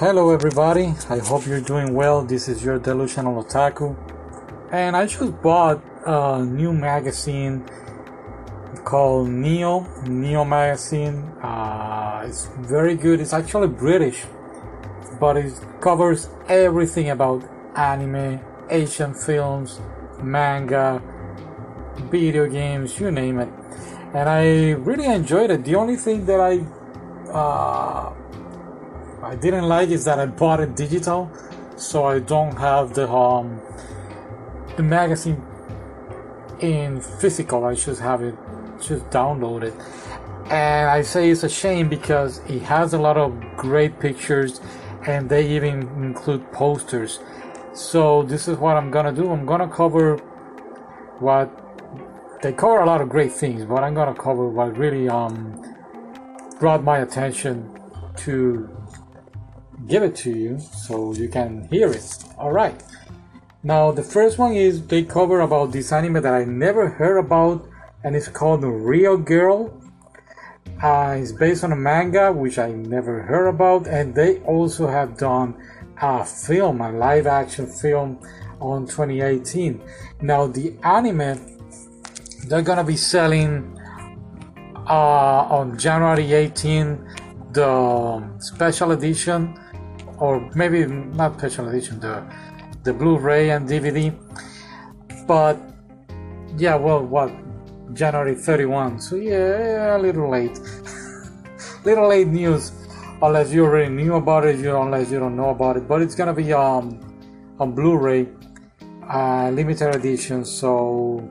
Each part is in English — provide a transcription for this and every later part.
Hello, everybody. I hope you're doing well. This is your delusional otaku, and I just bought a new magazine called Neo Neo magazine. Uh, it's very good. It's actually British, but it covers everything about anime, Asian films, manga, video games, you name it. And I really enjoyed it. The only thing that I uh, I didn't like is that I bought it digital, so I don't have the um the magazine in physical. I just have it just download it. And I say it's a shame because it has a lot of great pictures and they even include posters. So this is what I'm gonna do. I'm gonna cover what they cover a lot of great things, but I'm gonna cover what really um brought my attention to give it to you so you can hear it. Alright. Now the first one is they cover about this anime that I never heard about and it's called Real Girl. Uh, it's based on a manga which I never heard about and they also have done a film, a live action film on 2018. Now the anime they're gonna be selling uh, on January 18 the special edition or maybe not special edition, the the Blu-ray and DVD. But yeah, well, what January 31? So yeah, a little late, little late news. Unless you already knew about it, you unless you don't know about it. But it's gonna be um on Blu-ray, uh, limited edition. So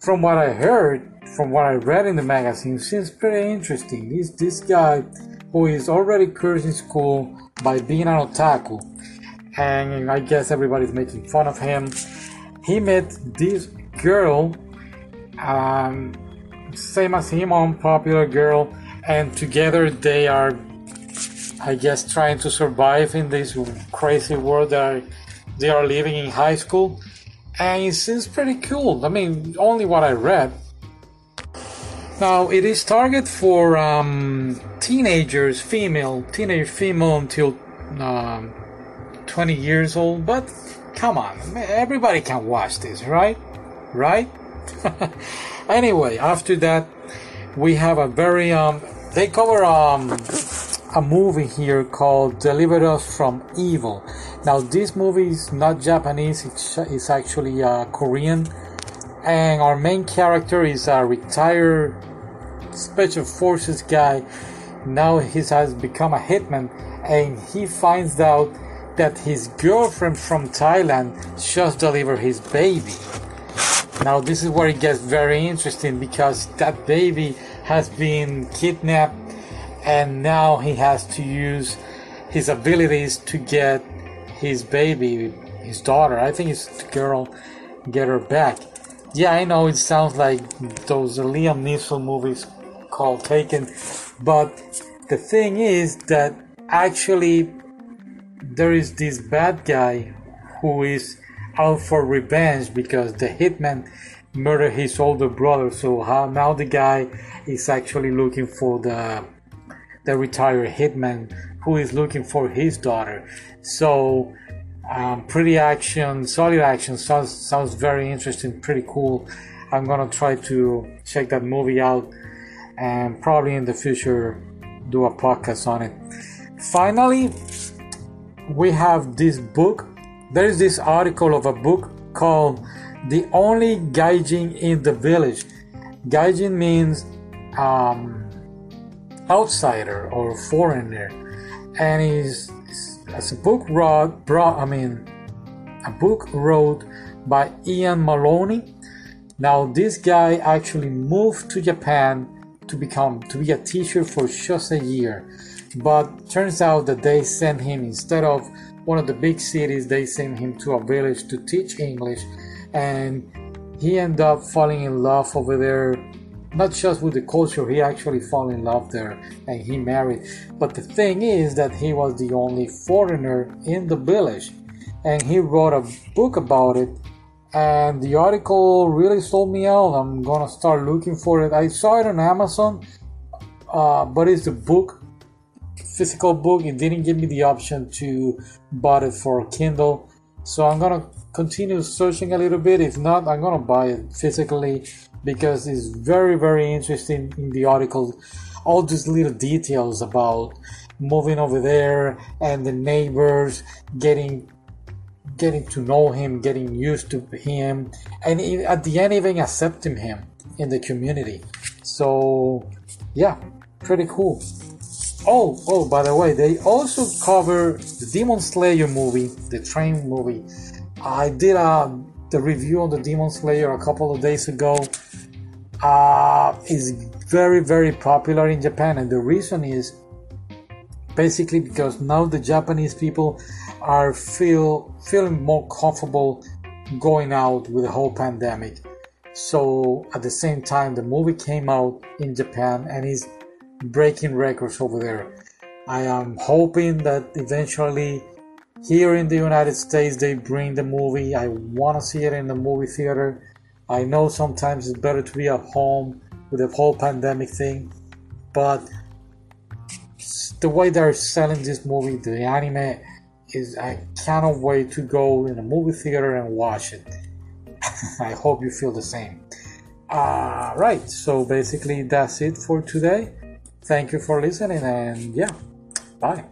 from what I heard, from what I read in the magazine, seems pretty interesting. This this guy who is already cursing school by being an otaku, and I guess everybody's making fun of him. He met this girl, um, same as him, unpopular girl, and together they are, I guess, trying to survive in this crazy world that they are living in high school. And it seems pretty cool. I mean, only what I read. Now, it is target for um, teenagers, female, teenage female until um, 20 years old, but come on, everybody can watch this, right? Right? anyway, after that, we have a very, um, they cover um, a movie here called Deliver Us from Evil. Now, this movie is not Japanese, it's, it's actually uh, Korean and our main character is a retired special forces guy. Now he has become a hitman, and he finds out that his girlfriend from Thailand just delivered his baby. Now this is where it gets very interesting because that baby has been kidnapped, and now he has to use his abilities to get his baby, his daughter. I think it's the girl, get her back. Yeah, I know it sounds like those Liam Neeson movies called Taken, but the thing is that actually there is this bad guy who is out for revenge because the hitman murdered his older brother. So how now the guy is actually looking for the the retired hitman who is looking for his daughter. So um, pretty action, solid action. Sounds sounds very interesting, pretty cool. I'm gonna try to check that movie out, and probably in the future do a podcast on it. Finally, we have this book. There is this article of a book called "The Only Gaijin in the Village." Gaijin means um, outsider or foreigner, and is as a book brought, I mean, a book wrote by Iain Maloney. Now, this guy actually moved to Japan to become to be a teacher for just a year, but turns out that they sent him instead of one of the big cities, they sent him to a village to teach English, and he ended up falling in love over there not just with the culture, he actually fell in love there and he married. But the thing is that he was the only foreigner in the village and he wrote a book about it. And the article really sold me out. I'm gonna start looking for it. I saw it on Amazon, uh, but it's a book physical book. It didn't give me the option to buy it for Kindle. So I'm gonna continue searching a little bit. If not, I'm gonna buy it physically because it's very, very interesting in the article. All these little details about moving over there and the neighbors getting getting to know him, getting used to him, and at the end even accepting him in the community. So yeah, pretty cool. Oh, oh, by the way, they also cover the Demon Slayer movie, the train movie. I did uh, the review on the Demon Slayer a couple of days ago. Uh, is very, very popular in Japan, and the reason is basically because now the Japanese people are feel feeling more comfortable going out with the whole pandemic. So at the same time, the movie came out in Japan and is breaking records over there. I am hoping that eventually here in the United States they bring the movie. I want to see it in the movie theater. I know sometimes it's better to be at home with the whole pandemic thing, but the way they're selling this movie, the anime, I cannot wait to go in a movie theater and watch it. I hope you feel the same. Uh, right, so basically that's it for today. Thank you for listening, and yeah, bye.